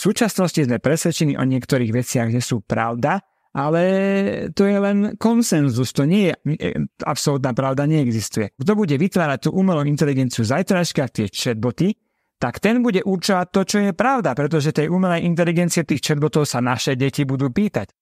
súčasnosti sme presvedčení o niektorých veciach, že sú pravda, ale to je len konsenzus, to nie je, absolútna pravda neexistuje. Kto bude vytvárať tú umelú inteligenciu zajtražka, tie chatboty, tak ten bude určovať to, čo je pravda, pretože tej umelej inteligencie tých chatbotov sa naše deti budú pýtať.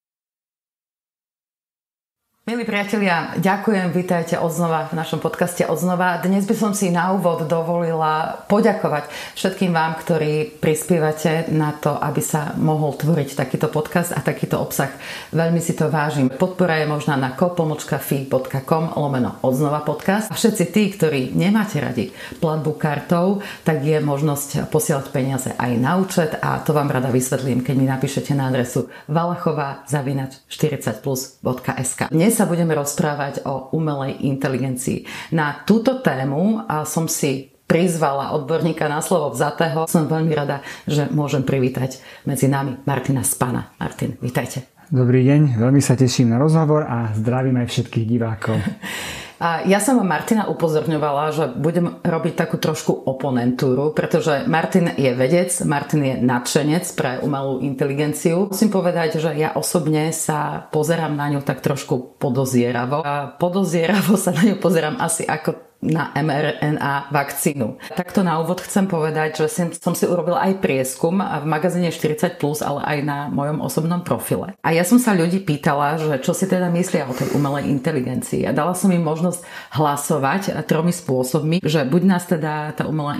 Milí priatelia, ďakujem, vítajte odznova v našom podcaste odznova. Dnes by som si na úvod dovolila poďakovať všetkým vám, ktorí prispievate na to, aby sa mohol tvoriť takýto podcast a takýto obsah. Veľmi si to vážim. Podpora je možná na kopomočkafi.com lomeno odznova podcast. A všetci tí, ktorí nemáte radi platbu kartou, tak je možnosť posielať peniaze aj na účet a to vám rada vysvetlím, keď mi napíšete na adresu valachová.40plus.sk. Dnes sa budeme rozprávať o umelej inteligencii. Na túto tému som si prizvala odborníka na slovo vzatého. Som veľmi rada, že môžem privítať medzi nami Martina Spana. Martin, vítajte. Dobrý deň, veľmi sa teším na rozhovor a zdravím aj všetkých divákov. A ja som Martina upozorňovala, že budem robiť takú trošku oponentúru, pretože Martin je vedec, Martin je nadšenec pre umelú inteligenciu. Musím povedať, že ja osobne sa pozerám na ňu tak trošku podozieravo. A podozieravo sa na ňu pozerám asi ako na mRNA vakcínu. Takto na úvod chcem povedať, že som si urobila aj prieskum v magazíne 40+, ale aj na mojom osobnom profile. A ja som sa ľudí pýtala, že čo si teda myslia o tej umelej inteligencii. A dala som im možnosť hlasovať tromi spôsobmi, že buď nás teda tá umelá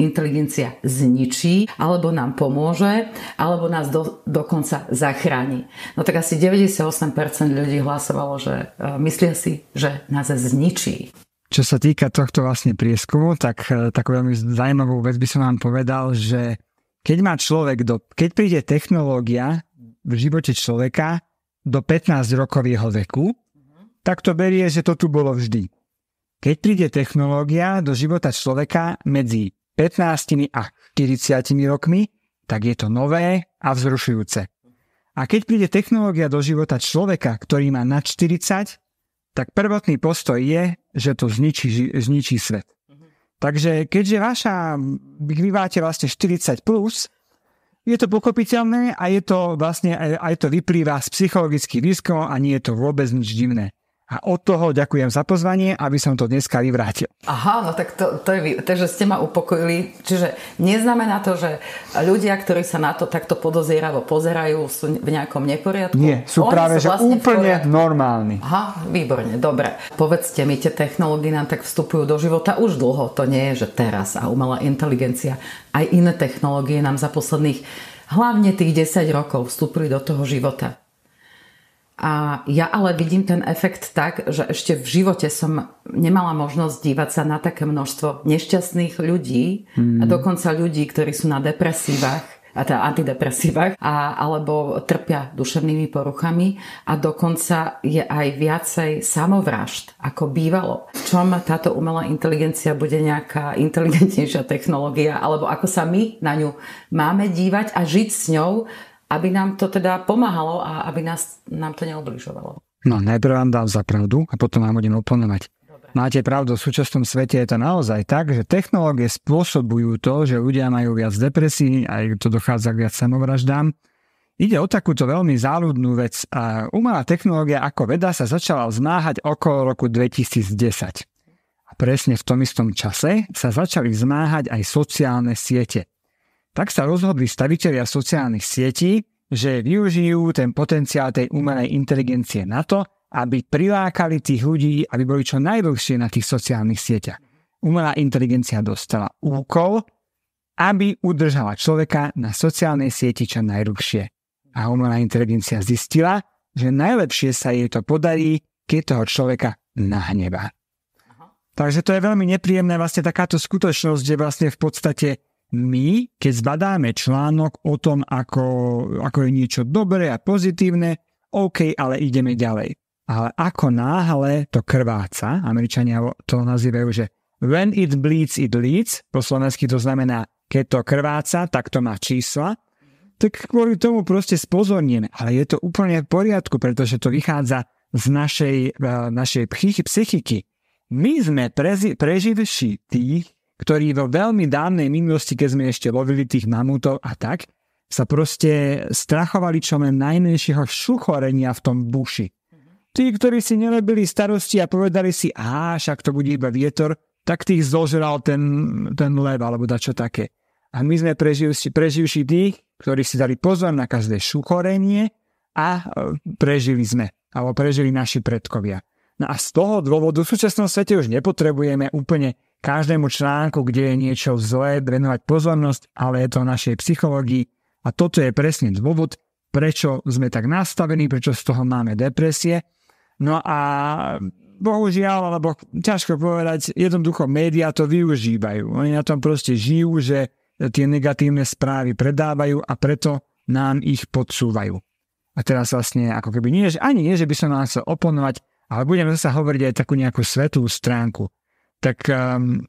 inteligencia zničí, alebo nám pomôže, alebo nás do, dokonca zachráni. No tak asi 98% ľudí hlasovalo, že e, myslia si, že nás zničí. Čo sa týka tohto vlastne prieskumu, tak e, takú veľmi zaujímavú vec by som vám povedal, že keď má človek do, keď príde technológia v živote človeka do 15 rokov jeho veku, tak to berie, že to tu bolo vždy. Keď príde technológia do života človeka medzi 15 a 40 rokmi, tak je to nové a vzrušujúce. A keď príde technológia do života človeka, ktorý má nad 40, tak prvotný postoj je, že to zničí, zničí svet. Uh-huh. Takže keďže vaša, vy máte vlastne 40 plus, je to pochopiteľné a je to vlastne aj, aj to vyplýva z psychologických výskumov a nie je to vôbec nič divné. A od toho ďakujem za pozvanie, aby som to dneska vyvrátil. Aha, no tak to, to je, takže ste ma upokojili. Čiže neznamená to, že ľudia, ktorí sa na to takto podozieravo pozerajú, sú v nejakom neporiadku? Nie, sú Oni práve sú vlastne že úplne normálni. Aha, výborne, dobre. Povedzte mi, tie technológie nám tak vstupujú do života už dlho. To nie je, že teraz a umelá inteligencia. Aj iné technológie nám za posledných hlavne tých 10 rokov vstúpili do toho života. A ja ale vidím ten efekt tak, že ešte v živote som nemala možnosť dívať sa na také množstvo nešťastných ľudí mm. a dokonca ľudí, ktorí sú na depresívach a teda antidepresívach a, alebo trpia duševnými poruchami a dokonca je aj viacej samovražd ako bývalo. V čom táto umelá inteligencia bude nejaká inteligentnejšia technológia alebo ako sa my na ňu máme dívať a žiť s ňou aby nám to teda pomáhalo a aby nás, nám to neobližovalo. No, najprv vám dám za pravdu a potom vám budem oponovať. Máte pravdu, v súčasnom svete je to naozaj tak, že technológie spôsobujú to, že ľudia majú viac depresí, aj to dochádza k viac samovraždám. Ide o takúto veľmi záľudnú vec a umelá technológia ako veda sa začala vzmáhať okolo roku 2010. A presne v tom istom čase sa začali vzmáhať aj sociálne siete tak sa rozhodli staviteľia sociálnych sietí, že využijú ten potenciál tej umelej inteligencie na to, aby prilákali tých ľudí, aby boli čo najdlhšie na tých sociálnych sieťach. Umelá inteligencia dostala úkol, aby udržala človeka na sociálnej sieti čo najdlhšie. A umelá inteligencia zistila, že najlepšie sa jej to podarí, keď toho človeka nahneva. Takže to je veľmi nepríjemné vlastne takáto skutočnosť, že vlastne v podstate my, keď zbadáme článok o tom, ako, ako je niečo dobré a pozitívne, OK, ale ideme ďalej. Ale ako náhle to krváca, Američania to nazývajú, že when it bleeds, it leads, po slovensky to znamená, keď to krváca, tak to má čísla, tak kvôli tomu proste spozorníme. Ale je to úplne v poriadku, pretože to vychádza z našej, uh, našej psychiky. My sme prezi, preživší tých, ktorí vo veľmi dávnej minulosti, keď sme ešte lovili tých mamutov a tak, sa proste strachovali čo len najmenšieho šuchorenia v tom buši. Tí, ktorí si nelebili starosti a povedali si, a však to bude iba vietor, tak tých zožral ten, ten lev alebo dačo také. A my sme preživši, preživši tých, ktorí si dali pozor na každé šuchorenie a e, prežili sme, alebo prežili naši predkovia. No a z toho dôvodu v súčasnom svete už nepotrebujeme úplne každému článku, kde je niečo zlé, venovať pozornosť, ale je to v našej psychológii a toto je presne dôvod, prečo sme tak nastavení, prečo z toho máme depresie. No a bohužiaľ, alebo ťažko povedať, jednoducho médiá to využívajú. Oni na tom proste žijú, že tie negatívne správy predávajú a preto nám ich podsúvajú. A teraz vlastne ako keby nie, ani nie, že by som nám chcel oponovať, ale budeme zase hovoriť aj takú nejakú svetlú stránku. Tak um,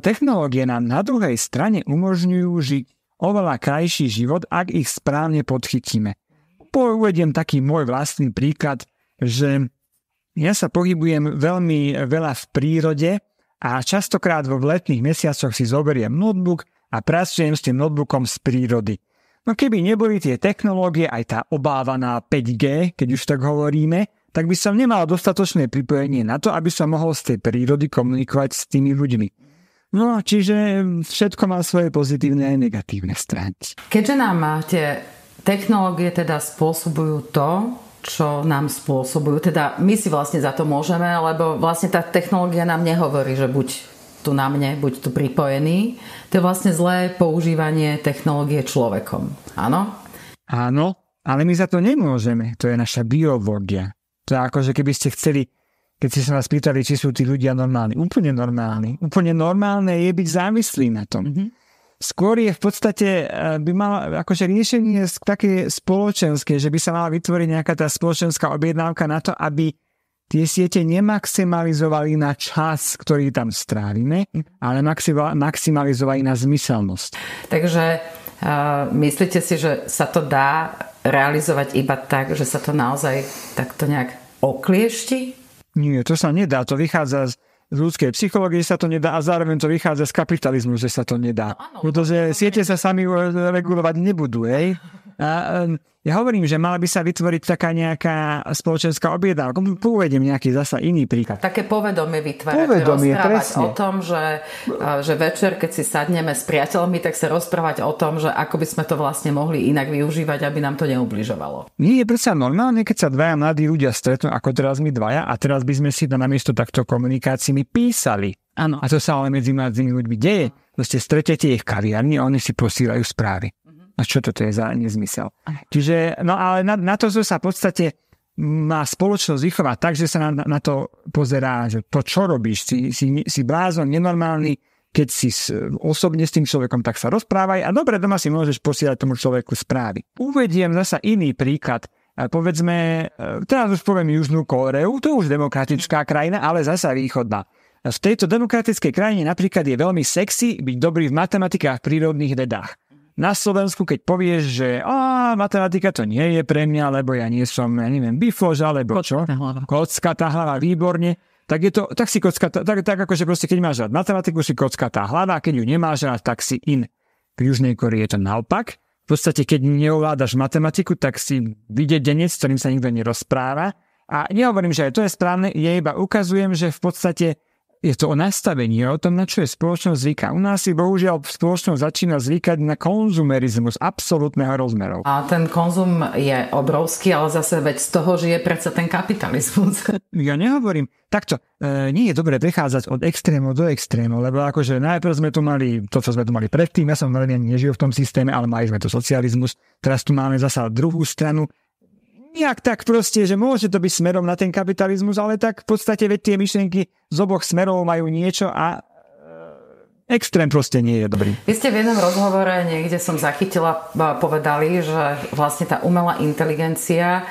technológie nám na druhej strane umožňujú žiť oveľa krajší život, ak ich správne podchytíme. Uvediem taký môj vlastný príklad, že ja sa pohybujem veľmi veľa v prírode a častokrát vo letných mesiacoch si zoberiem notebook a pracujem s tým notebookom z prírody. No keby neboli tie technológie, aj tá obávaná 5G, keď už tak hovoríme, tak by som nemal dostatočné pripojenie na to, aby som mohol z tej prírody komunikovať s tými ľuďmi. No, čiže všetko má svoje pozitívne aj negatívne stránky. Keďže nám tie technológie teda spôsobujú to, čo nám spôsobujú, teda my si vlastne za to môžeme, lebo vlastne tá technológia nám nehovorí, že buď tu na mne, buď tu pripojený. To je vlastne zlé používanie technológie človekom. Áno? Áno, ale my za to nemôžeme. To je naša biológia. Je ako, že keby ste chceli, keď ste sa vás pýtali, či sú tí ľudia normálni. Úplne normálni. Úplne normálne je byť závislý na tom. Mm-hmm. Skôr je v podstate, eh, by mal akože riešenie také spoločenské, že by sa mala vytvoriť nejaká tá spoločenská objednávka na to, aby tie siete nemaximalizovali na čas, ktorý tam strávime, ale maximalizovali na zmyselnosť. Takže uh, myslíte si, že sa to dá realizovať iba tak, že sa to naozaj takto nejak okliešti? Nie, to sa nedá. To vychádza z, z ľudskej psychológie, sa to nedá a zároveň to vychádza z kapitalizmu, že sa to nedá. No, áno, Pretože siete sa sami regulovať nebudú. Hej? Ja hovorím, že mala by sa vytvoriť taká nejaká spoločenská objednávka. Povedem nejaký zasa iný príklad. Také povedomie vytvárať. Povedomie, presne. o tom, že, že večer, keď si sadneme s priateľmi, tak sa rozprávať o tom, že ako by sme to vlastne mohli inak využívať, aby nám to neubližovalo. Nie je predsa normálne, keď sa dvaja mladí ľudia stretnú, ako teraz my dvaja, a teraz by sme si to namiesto takto komunikácií písali. Áno. A to sa ale medzi mladými ľuďmi deje. Proste stretete ich v kaviarni a oni si posílajú správy. A čo toto je za nezmysel? Čiže, no ale na, na to sa v podstate má spoločnosť vychovať tak, že sa na, na to pozerá, že to, čo robíš, si, si, si blázon, nenormálny, keď si s, osobne s tým človekom, tak sa rozprávaj a dobre, doma si môžeš posielať tomu človeku správy. Uvediem zasa iný príklad. Povedzme, e, teraz už poviem Južnú Kóreu, to už demokratická krajina, ale zasa východná. V tejto demokratickej krajine napríklad je veľmi sexy byť dobrý v matematikách a v prírodných vedách na Slovensku, keď povieš, že a, matematika to nie je pre mňa, lebo ja nie som, ja neviem, bifož, alebo čo? Kocka tá hlava, výborne. Tak, je to, tak si kocka, tak, tak akože proste, keď máš rád matematiku, si kocka tá hlava, a keď ju nemáš rád, tak si in. Pri Južnej Korii je to naopak. V podstate, keď neovládaš matematiku, tak si denec, s ktorým sa nikto nerozpráva. A nehovorím, že aj to je správne, ja iba ukazujem, že v podstate je to o nastavení, o tom, na čo je spoločnosť zvyká. U nás si bohužiaľ spoločnosť začína zvykať na konzumerizmus absolútneho rozmerov. A ten konzum je obrovský, ale zase veď z toho žije predsa ten kapitalizmus. Ja nehovorím. Takto, e, nie je dobre prechádzať od extrémov do extrémov, lebo akože najprv sme tu mali to, čo sme tu mali predtým, ja som veľmi nežil v tom systéme, ale mali sme tu socializmus. Teraz tu máme zasa druhú stranu, nejak tak proste, že môže to byť smerom na ten kapitalizmus, ale tak v podstate veď tie myšlienky z oboch smerov majú niečo a e, extrém proste nie je dobrý. Vy ste v jednom rozhovore, niekde som zachytila, povedali, že vlastne tá umelá inteligencia,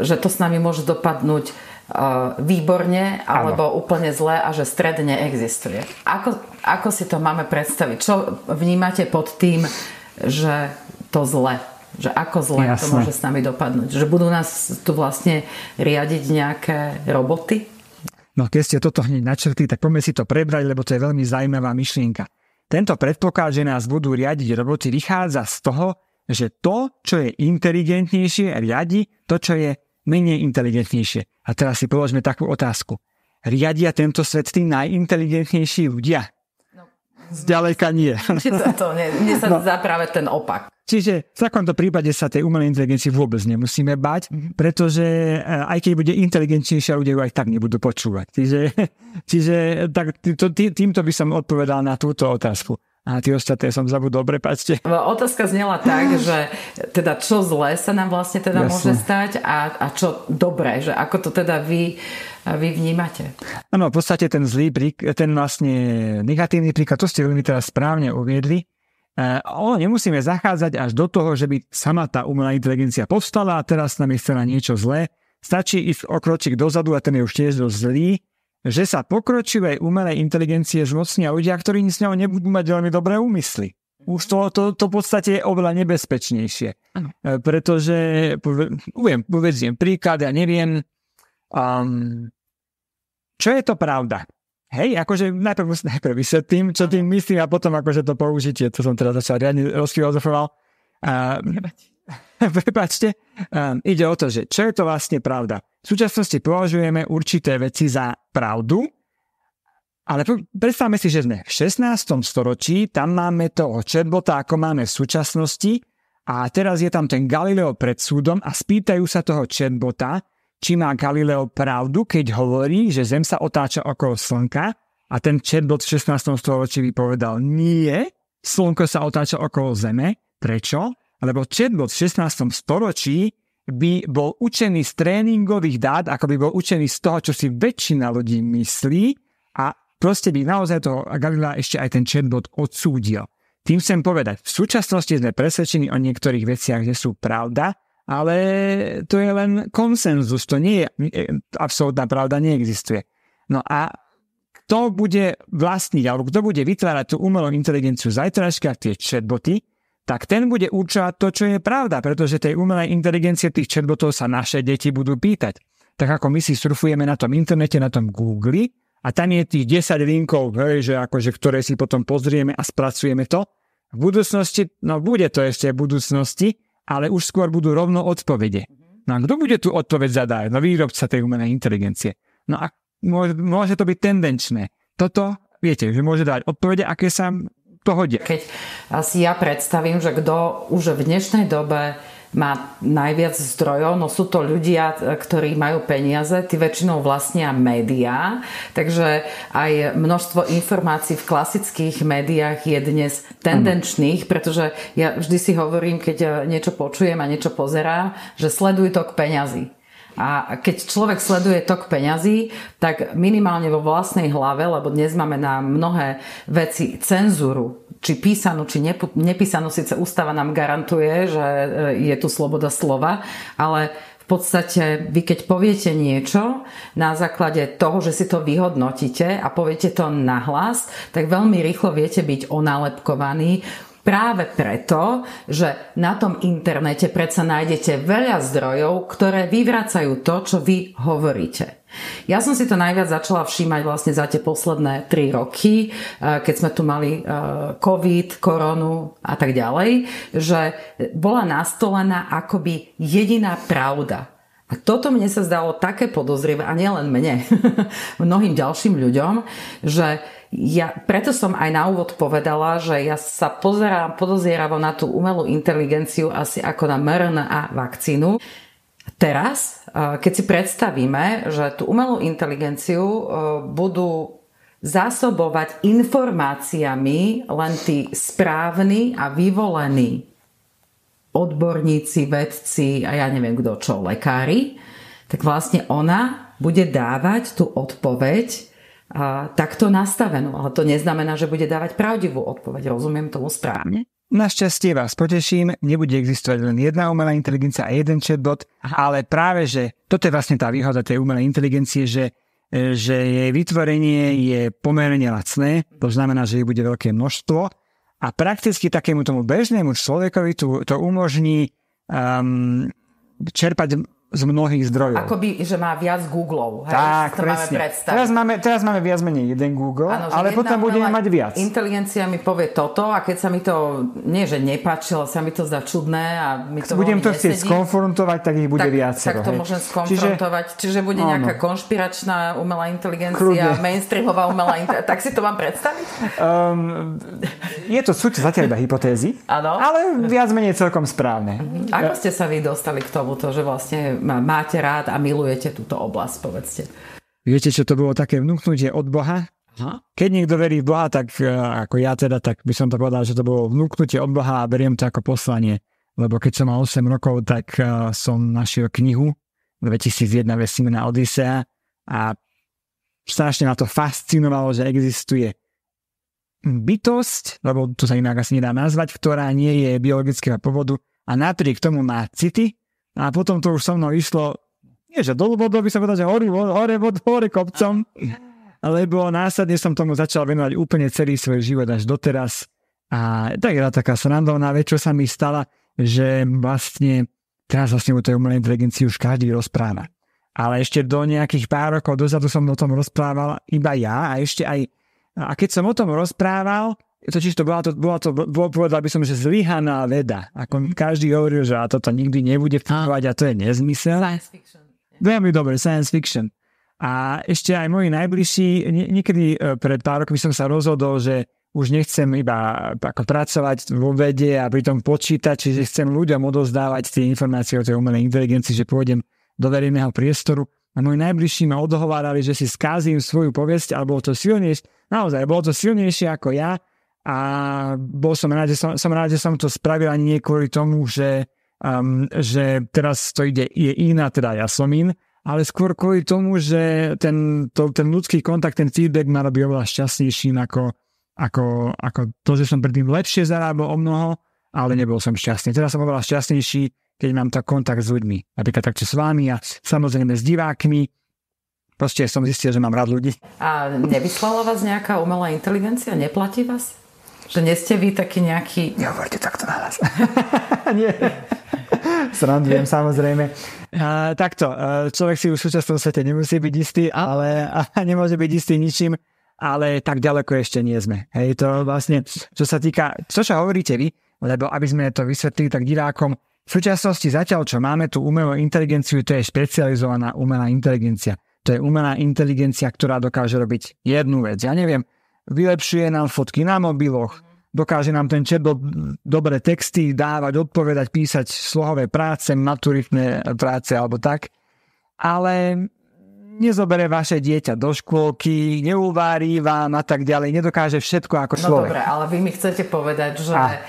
že to s nami môže dopadnúť výborne alebo ano. úplne zle a že stred neexistuje. Ako, ako si to máme predstaviť? Čo vnímate pod tým, že to zle že ako zle Jasne. to môže s nami dopadnúť. Že budú nás tu vlastne riadiť nejaké roboty? No keď ste toto hneď načrtli, tak poďme si to prebrať, lebo to je veľmi zaujímavá myšlienka. tento predpoklad, že nás budú riadiť roboty, vychádza z toho, že to, čo je inteligentnejšie, riadi to, čo je menej inteligentnejšie. A teraz si položme takú otázku. Riadia tento svet tí najinteligentnejší ľudia? Zďaleka nie. to nie, nie sa no. práve ten opak. Čiže v takomto prípade sa tej umelej inteligencii vôbec nemusíme bať, mm-hmm. pretože eh, aj keď bude inteligentnejšia, ľudia ju aj tak nebudú počúvať. Čiže, čiže tak, to, týmto by som odpovedal na túto otázku. A tie ostatné som zabudol, prepačte. Otázka znela tak, že teda čo zlé sa nám vlastne teda Jasne. môže stať a, a čo dobré, že ako to teda vy, vy vnímate. Áno, v podstate ten zlý príklad, ten vlastne negatívny príklad, to ste veľmi teraz správne uviedli. Uh, ono nemusíme zachádzať až do toho, že by sama tá umelá inteligencia povstala a teraz nám je na niečo zlé. Stačí ísť o kročík dozadu a ten je už tiež dosť zlý že sa pokročilej umelej inteligencie zmocnia ľudia, ktorí s ňou nebudú mať veľmi dobré úmysly. Už to, to, to v podstate je oveľa nebezpečnejšie. Ano. E, pretože, poviem, povedziem príklad, ja neviem, um, čo je to pravda? Hej, akože najprv, najprv vysvetlím, čo tým myslím a potom akože to použitie, to som teraz začal riadne rozfilozofoval. Uh, Prepačte, um, ide o to, že čo je to vlastne pravda. V súčasnosti považujeme určité veci za pravdu, ale predstavme si, že sme v 16. storočí, tam máme toho chatbota, ako máme v súčasnosti a teraz je tam ten Galileo pred súdom a spýtajú sa toho chatbota, či má Galileo pravdu, keď hovorí, že Zem sa otáča okolo Slnka a ten chatbot v 16. storočí by povedal nie, Slnko sa otáča okolo Zeme. Prečo? Lebo chatbot v 16. storočí by bol učený z tréningových dát, ako by bol učený z toho, čo si väčšina ľudí myslí a proste by naozaj toho Galilea ešte aj ten chatbot odsúdil. Tým chcem povedať, v súčasnosti sme presvedčení o niektorých veciach, že sú pravda, ale to je len konsenzus, to nie je, absolútna pravda neexistuje. No a kto bude vlastniť, alebo kto bude vytvárať tú umelú inteligenciu zajtražka, tie chatboty, tak ten bude určovať to, čo je pravda, pretože tej umelej inteligencie tých chatbotov sa naše deti budú pýtať. Tak ako my si surfujeme na tom internete, na tom Google a tam je tých 10 linkov, hej, že akože, ktoré si potom pozrieme a spracujeme to. V budúcnosti, no bude to ešte v budúcnosti, ale už skôr budú rovno odpovede. No a kto bude tú odpoveď zadať? No výrobca tej umelej inteligencie. No a môže, môže to byť tendenčné. Toto, viete, že môže dať odpovede, aké sa to hodia. Keď si ja predstavím, že kto už v dnešnej dobe má najviac zdrojov, no sú to ľudia, ktorí majú peniaze, tí väčšinou vlastnia médiá, takže aj množstvo informácií v klasických médiách je dnes tendenčných, pretože ja vždy si hovorím, keď niečo počujem a niečo pozerám, že sleduj tok peňazí. A keď človek sleduje tok peňazí, tak minimálne vo vlastnej hlave, lebo dnes máme na mnohé veci cenzúru, či písanú, či nepísanú, síce ústava nám garantuje, že e, je tu sloboda slova, ale v podstate vy keď poviete niečo na základe toho, že si to vyhodnotíte a poviete to nahlas, tak veľmi rýchlo viete byť onálepkovaní, Práve preto, že na tom internete predsa nájdete veľa zdrojov, ktoré vyvracajú to, čo vy hovoríte. Ja som si to najviac začala všímať vlastne za tie posledné 3 roky, eh, keď sme tu mali eh, COVID, koronu a tak ďalej, že bola nastolená akoby jediná pravda. A toto mne sa zdalo také podozrivé, a nielen mne, mnohým ďalším ľuďom, že ja preto som aj na úvod povedala, že ja sa pozerám podozieravo na tú umelú inteligenciu asi ako na mRNA vakcínu. Teraz, keď si predstavíme, že tú umelú inteligenciu budú zásobovať informáciami len tí správni a vyvolení odborníci, vedci a ja neviem kto čo, lekári, tak vlastne ona bude dávať tú odpoveď a takto nastavenú. Ale to neznamená, že bude dávať pravdivú odpoveď. Rozumiem tomu správne? Našťastie vás poteším, nebude existovať len jedna umelá inteligencia a jeden chatbot, Aha. ale práve, že toto je vlastne tá výhoda tej umelej inteligencie, že, e, že jej vytvorenie je pomerne lacné, to znamená, že ich bude veľké množstvo a prakticky takému tomu bežnému človekovi to, to umožní um, čerpať z mnohých zdrojov. Akoby, že má viac Googlov. Hej? Tak, to presne. Máme teraz, máme, teraz máme viac menej jeden Google, Áno, ale potom budeme mať viac. Inteligencia mi povie toto a keď sa mi to, nie že nepáči, ale sa mi to zdá čudné a mi to Budem to chcieť skonfrontovať, tak ich bude tak, viac. Tak to hej. môžem skonfrontovať. Čiže, čiže bude áno. nejaká konšpiračná umelá inteligencia, Kľudne. mainstreamová umelá inteligencia. tak si to mám predstaviť? Um, je to súčasť zatiaľ iba hypotézy, ale viac menej celkom správne. Uh-huh. Ako ste sa vy dostali k tomuto, že vlastne máte rád a milujete túto oblasť, povedzte. Viete, čo to bolo také vnúknutie od Boha? Aha. Keď niekto verí v Boha, tak e, ako ja teda, tak by som to povedal, že to bolo vnúknutie od Boha a beriem to ako poslanie. Lebo keď som mal 8 rokov, tak uh, som našiel knihu 2001 vesmírna Odisea a strašne ma to fascinovalo, že existuje bytosť, lebo to sa inak asi nedá nazvať, ktorá nie je biologického povodu a napriek tomu má city a potom to už so mnou išlo nie že dolu vodou by som povedal, že hore, hore, hore, kopcom, lebo následne som tomu začal venovať úplne celý svoj život až doteraz. A tak je taká srandovná vec, čo sa mi stala, že vlastne teraz vlastne u tej umelej inteligencii už každý rozpráva. Ale ešte do nejakých pár rokov dozadu som o tom rozprával iba ja a ešte aj a keď som o tom rozprával, totiž to bola to, bola to povedal by som, že zlyhaná veda. Ako každý hovoril, že a toto nikdy nebude fungovať a to je nezmysel. Science fiction. Veľmi dobre, science fiction. A ešte aj moji najbližší, niekedy e, pred pár rokmi som sa rozhodol, že už nechcem iba ako pracovať vo vede a pri tom počítať, čiže chcem ľuďom odozdávať tie informácie o tej umelej inteligencii, že pôjdem do verejného priestoru. A moji najbližší ma odhovárali, že si skázim svoju povesť, ale bolo to silnejšie, naozaj, bolo to silnejšie ako ja a bol som rád, že som, som rád, že som to spravil ani nie kvôli tomu, že um, že teraz to ide, je iná, teda ja som in, ale skôr kvôli tomu, že ten, to, ten ľudský kontakt, ten feedback ma robí oveľa šťastnejším ako, ako, ako to, že som predtým lepšie zarábal o mnoho, ale nebol som šťastný. Teraz som oveľa šťastnejší, keď mám tak kontakt s ľuďmi. Napríklad takto s vami a samozrejme s divákmi. Proste som zistil, že mám rád ľudí. A nevyslala vás nejaká umelá inteligencia? Neplatí vás? Že nie ste vy taký nejaký... Nehovorte takto na nás. Nie. Srandujem samozrejme. A, takto, človek si už v súčasnom svete nemusí byť istý, ale a nemôže byť istý ničím, ale tak ďaleko ešte nie sme. Hej, to vlastne, čo sa týka, čo sa hovoríte vy, lebo aby sme to vysvetlili tak divákom, v súčasnosti zatiaľ, čo máme tú umelú inteligenciu, to je špecializovaná umelá inteligencia. To je umelá inteligencia, ktorá dokáže robiť jednu vec. Ja neviem, vylepšuje nám fotky na mobiloch, dokáže nám ten chat do, dobre texty dávať, odpovedať, písať slohové práce, maturitné práce alebo tak. Ale nezobere vaše dieťa do škôlky, neuvári vám a tak ďalej, nedokáže všetko ako no človek. No dobre, ale vy mi chcete povedať, že a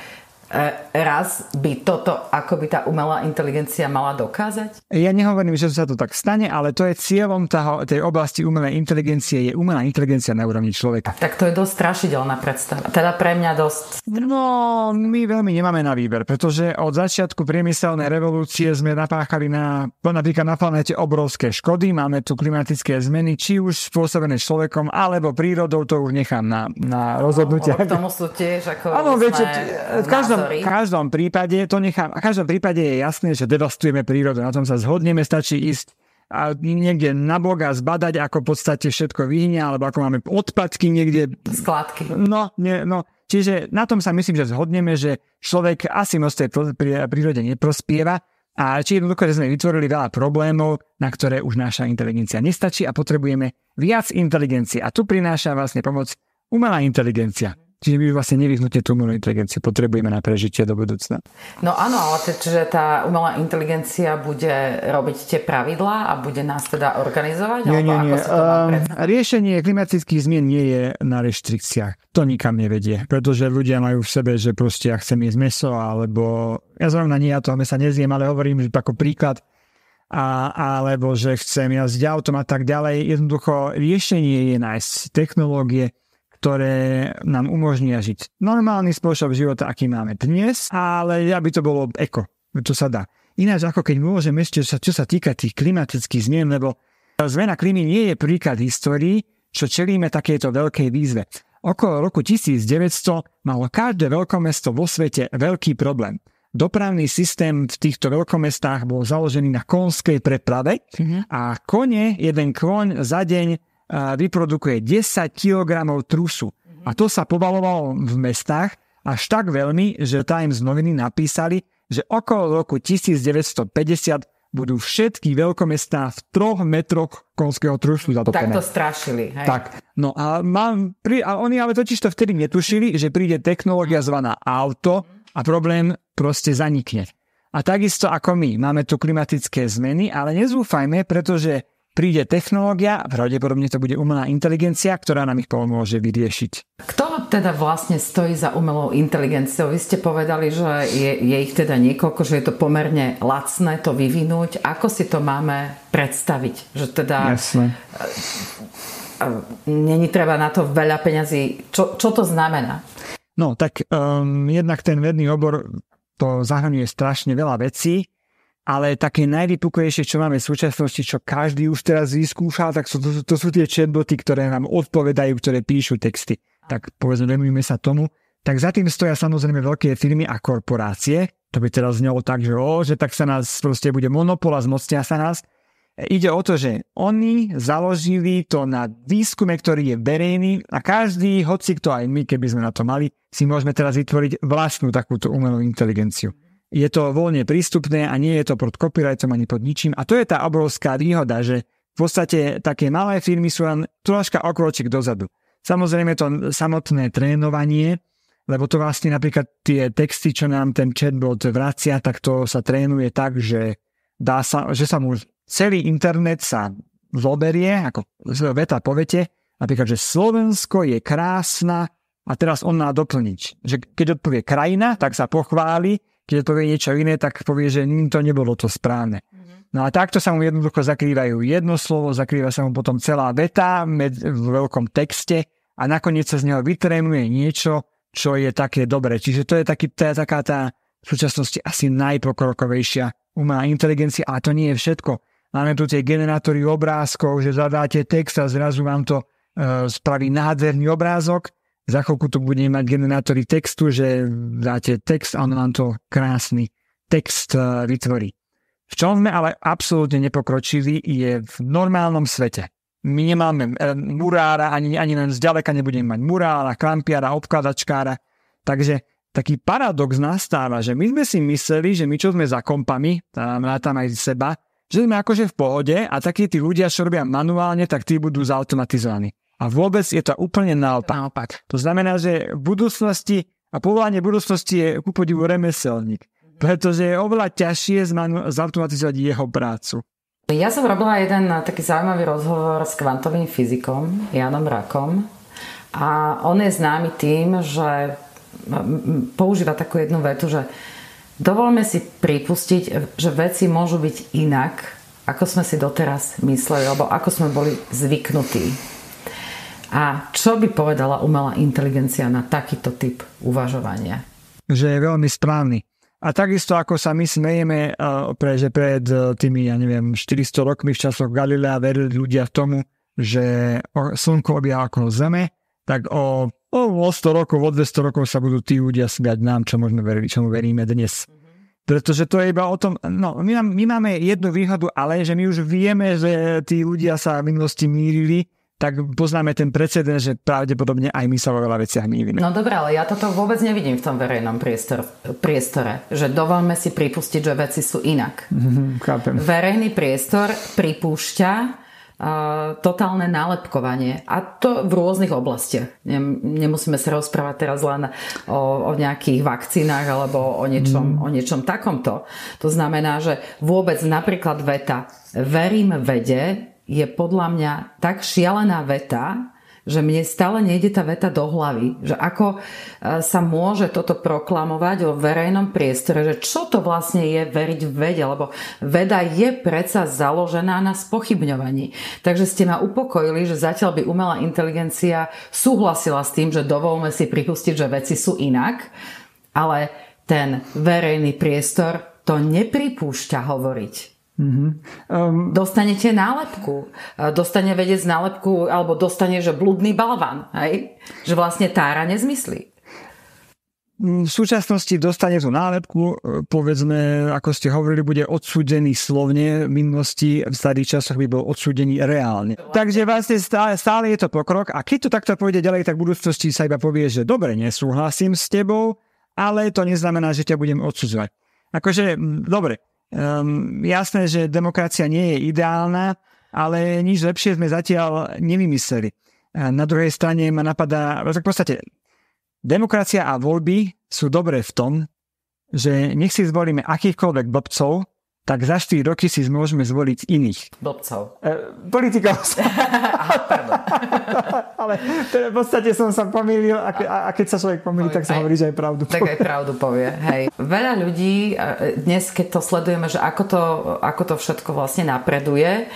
raz by toto, ako by tá umelá inteligencia mala dokázať? Ja nehovorím, že sa to tak stane, ale to je cieľom toho, tej oblasti umelej inteligencie, je umelá inteligencia na úrovni človeka. Tak to je dosť strašidelná predstava. Teda pre mňa dosť... No, my veľmi nemáme na výber, pretože od začiatku priemyselnej revolúcie sme napáchali na, napríklad na planete obrovské škody, máme tu klimatické zmeny, či už spôsobené človekom, alebo prírodou, to už nechám na, na rozhodnutie. No, tomu sú tiež ako Áno, viete, v každom, v každom prípade, to nechám, v každom prípade je jasné, že devastujeme prírodu. Na tom sa zhodneme, stačí ísť a niekde na boga zbadať, ako v podstate všetko vyhne, alebo ako máme odpadky niekde. Skladky. No, nie, no. Čiže na tom sa myslím, že zhodneme, že človek asi moc tej prírode neprospieva a či jednoducho, že sme vytvorili veľa problémov, na ktoré už naša inteligencia nestačí a potrebujeme viac inteligencie. A tu prináša vlastne pomoc umelá inteligencia. Čiže my vlastne nevyhnutne tú umelú inteligenciu potrebujeme na prežitie do budúcna. No áno, ale čiže tá umelá inteligencia bude robiť tie pravidlá a bude nás teda organizovať? Nie, nie, nie. Um, riešenie klimatických zmien nie je na reštrikciách. To nikam nevedie, pretože ľudia majú v sebe, že proste ja chcem jesť meso, alebo ja zrovna nie, ja toho mesa nezjem, ale hovorím, že ako príklad, a, alebo že chcem jazdiť autom a tak ďalej. Jednoducho riešenie je nájsť technológie, ktoré nám umožnia žiť normálny spôsob života, aký máme dnes, ale aby to bolo eko, čo sa dá. Ináč ako keď môžeme ešte, čo sa týka tých klimatických zmien, lebo zmena klímy nie je príklad histórii, čo čelíme takéto veľkej výzve. Okolo roku 1900 malo každé veľkomesto vo svete veľký problém. dopravný systém v týchto veľkomestách bol založený na konskej preprave mm-hmm. a kone, jeden koň za deň vyprodukuje 10 kg trusu. Mm-hmm. A to sa povalovalo v mestách až tak veľmi, že Times noviny napísali, že okolo roku 1950 budú všetky veľkomestá v troch metroch konského trusu zatopené. Tak to strašili. Hej. Tak, no a, mám, pri, a oni ale totiž to vtedy netušili, že príde technológia zvaná auto a problém proste zanikne. A takisto ako my, máme tu klimatické zmeny, ale nezúfajme, pretože príde technológia, pravdepodobne to bude umelá inteligencia, ktorá nám ich pomôže vyriešiť. Kto teda vlastne stojí za umelou inteligenciou? Vy ste povedali, že je, je ich teda niekoľko, že je to pomerne lacné to vyvinúť. Ako si to máme predstaviť? Že teda... Jasne. Není treba na to veľa peňazí. Čo, čo to znamená? No, tak um, jednak ten vedný obor to zahrňuje strašne veľa vecí ale také najvypukujejšie, čo máme v súčasnosti, čo každý už teraz vyskúšal, tak sú, to, to sú tie chatboty, ktoré nám odpovedajú, ktoré píšu texty. Tak povedzme, venujeme sa tomu. Tak za tým stoja samozrejme veľké firmy a korporácie. To by teraz znelo tak, že, o, že tak sa nás proste bude monopol a zmocnia sa nás. E, ide o to, že oni založili to na výskume, ktorý je verejný a každý, hoci kto aj my, keby sme na to mali, si môžeme teraz vytvoriť vlastnú takúto umelú inteligenciu je to voľne prístupné a nie je to pod copyrightom ani pod ničím. A to je tá obrovská výhoda, že v podstate také malé firmy sú len troška okročik dozadu. Samozrejme to samotné trénovanie, lebo to vlastne napríklad tie texty, čo nám ten chatbot vracia, tak to sa trénuje tak, že, dá sa, že sa mu celý internet sa zoberie, ako veta po vete, napríklad, že Slovensko je krásna a teraz on má doplniť. Že keď odpovie krajina, tak sa pochváli, keď povie niečo iné, tak povie, že to nebolo to správne. Mm-hmm. No a takto sa mu jednoducho zakrývajú jedno slovo, zakrýva sa mu potom celá veta med, v veľkom texte a nakoniec sa z neho vytrénuje niečo, čo je také dobré. Čiže to je, taký, to je taká tá v súčasnosti asi najpokrokovejšia umelá inteligencia, ale to nie je všetko. Máme tu tie generátory obrázkov, že zadáte text a zrazu vám to e, spraví nádherný obrázok za chvíľku tu budeme mať generátory textu, že dáte text a on vám to krásny text e, vytvorí. V čom sme ale absolútne nepokročili je v normálnom svete. My nemáme e, murára, ani, ani len zďaleka nebudeme mať murára, klampiara, obkladačkára. Takže taký paradox nastáva, že my sme si mysleli, že my čo sme za kompami, tam tam aj seba, že sme akože v pohode a takí tí ľudia, čo robia manuálne, tak tí budú zautomatizovaní. A vôbec je to úplne naopak. naopak. To znamená, že v budúcnosti a povolanie budúcnosti je ku podivu remeselník, pretože je oveľa ťažšie zautomatizovať jeho prácu. Ja som robila jeden taký zaujímavý rozhovor s kvantovým fyzikom Janom Rakom a on je známy tým, že používa takú jednu vetu, že dovolme si pripustiť, že veci môžu byť inak, ako sme si doteraz mysleli, alebo ako sme boli zvyknutí. A čo by povedala umelá inteligencia na takýto typ uvažovania? Že je veľmi správny. A takisto ako sa my smejeme, pre, že pred e, tými, ja neviem, 400 rokmi v časoch Galilea verili ľudia tomu, že slnko obieha okolo Zeme, tak o, o, o 100 rokov, o 200 rokov sa budú tí ľudia smiať nám, čo môžeme veriť, čomu veríme dnes. Pretože to je iba o tom, no my, my máme jednu výhodu, ale že my už vieme, že tí ľudia sa v minulosti mýrili, tak poznáme ten precedens, že pravdepodobne aj my sa vo veľa veciach mýlime. No dobré, ale ja toto vôbec nevidím v tom verejnom priestor, priestore, že dovolme si pripustiť, že veci sú inak. Mm-hmm, chápem. Verejný priestor pripúšťa uh, totálne nálepkovanie a to v rôznych oblastiach. Nemusíme sa rozprávať teraz len o, o nejakých vakcínach alebo o niečom, mm. o niečom takomto. To znamená, že vôbec napríklad veta verím vede je podľa mňa tak šialená veta, že mne stále nejde tá veta do hlavy, že ako e, sa môže toto proklamovať o verejnom priestore, že čo to vlastne je veriť v vede, lebo veda je predsa založená na spochybňovaní. Takže ste ma upokojili, že zatiaľ by umelá inteligencia súhlasila s tým, že dovolme si pripustiť, že veci sú inak, ale ten verejný priestor to nepripúšťa hovoriť. Mm-hmm. Um, Dostanete nálepku. Dostane vedec nálepku, alebo dostane, že blúdny balvan. Hej? Že vlastne tára nezmyslí. v súčasnosti dostane tú nálepku, e, povedzme, ako ste hovorili, bude odsúdený slovne, v minulosti v starých časoch by bol odsúdený reálne. Takže vlastne stále, stále je to pokrok a keď to takto pôjde ďalej, tak v budúcnosti sa iba povie, že dobre, nesúhlasím s tebou, ale to neznamená, že ťa budem odsudzovať. Akože, dobre, um, jasné, že demokracia nie je ideálna, ale nič lepšie sme zatiaľ nevymysleli. Na druhej strane ma napadá, v podstate Demokracia a voľby sú dobré v tom, že nech si zvolíme akýchkoľvek blbcov, tak za 4 roky si môžeme zvoliť iných. Blbcov. E, politikov. Ale teda v podstate som sa pomýlil a, ke, a keď sa človek pomýli, tak sa aj, hovorí, že aj pravdu povie. Tak aj pravdu povie. Hej. Veľa ľudí e, dnes, keď to sledujeme, že ako to, ako to všetko vlastne napreduje,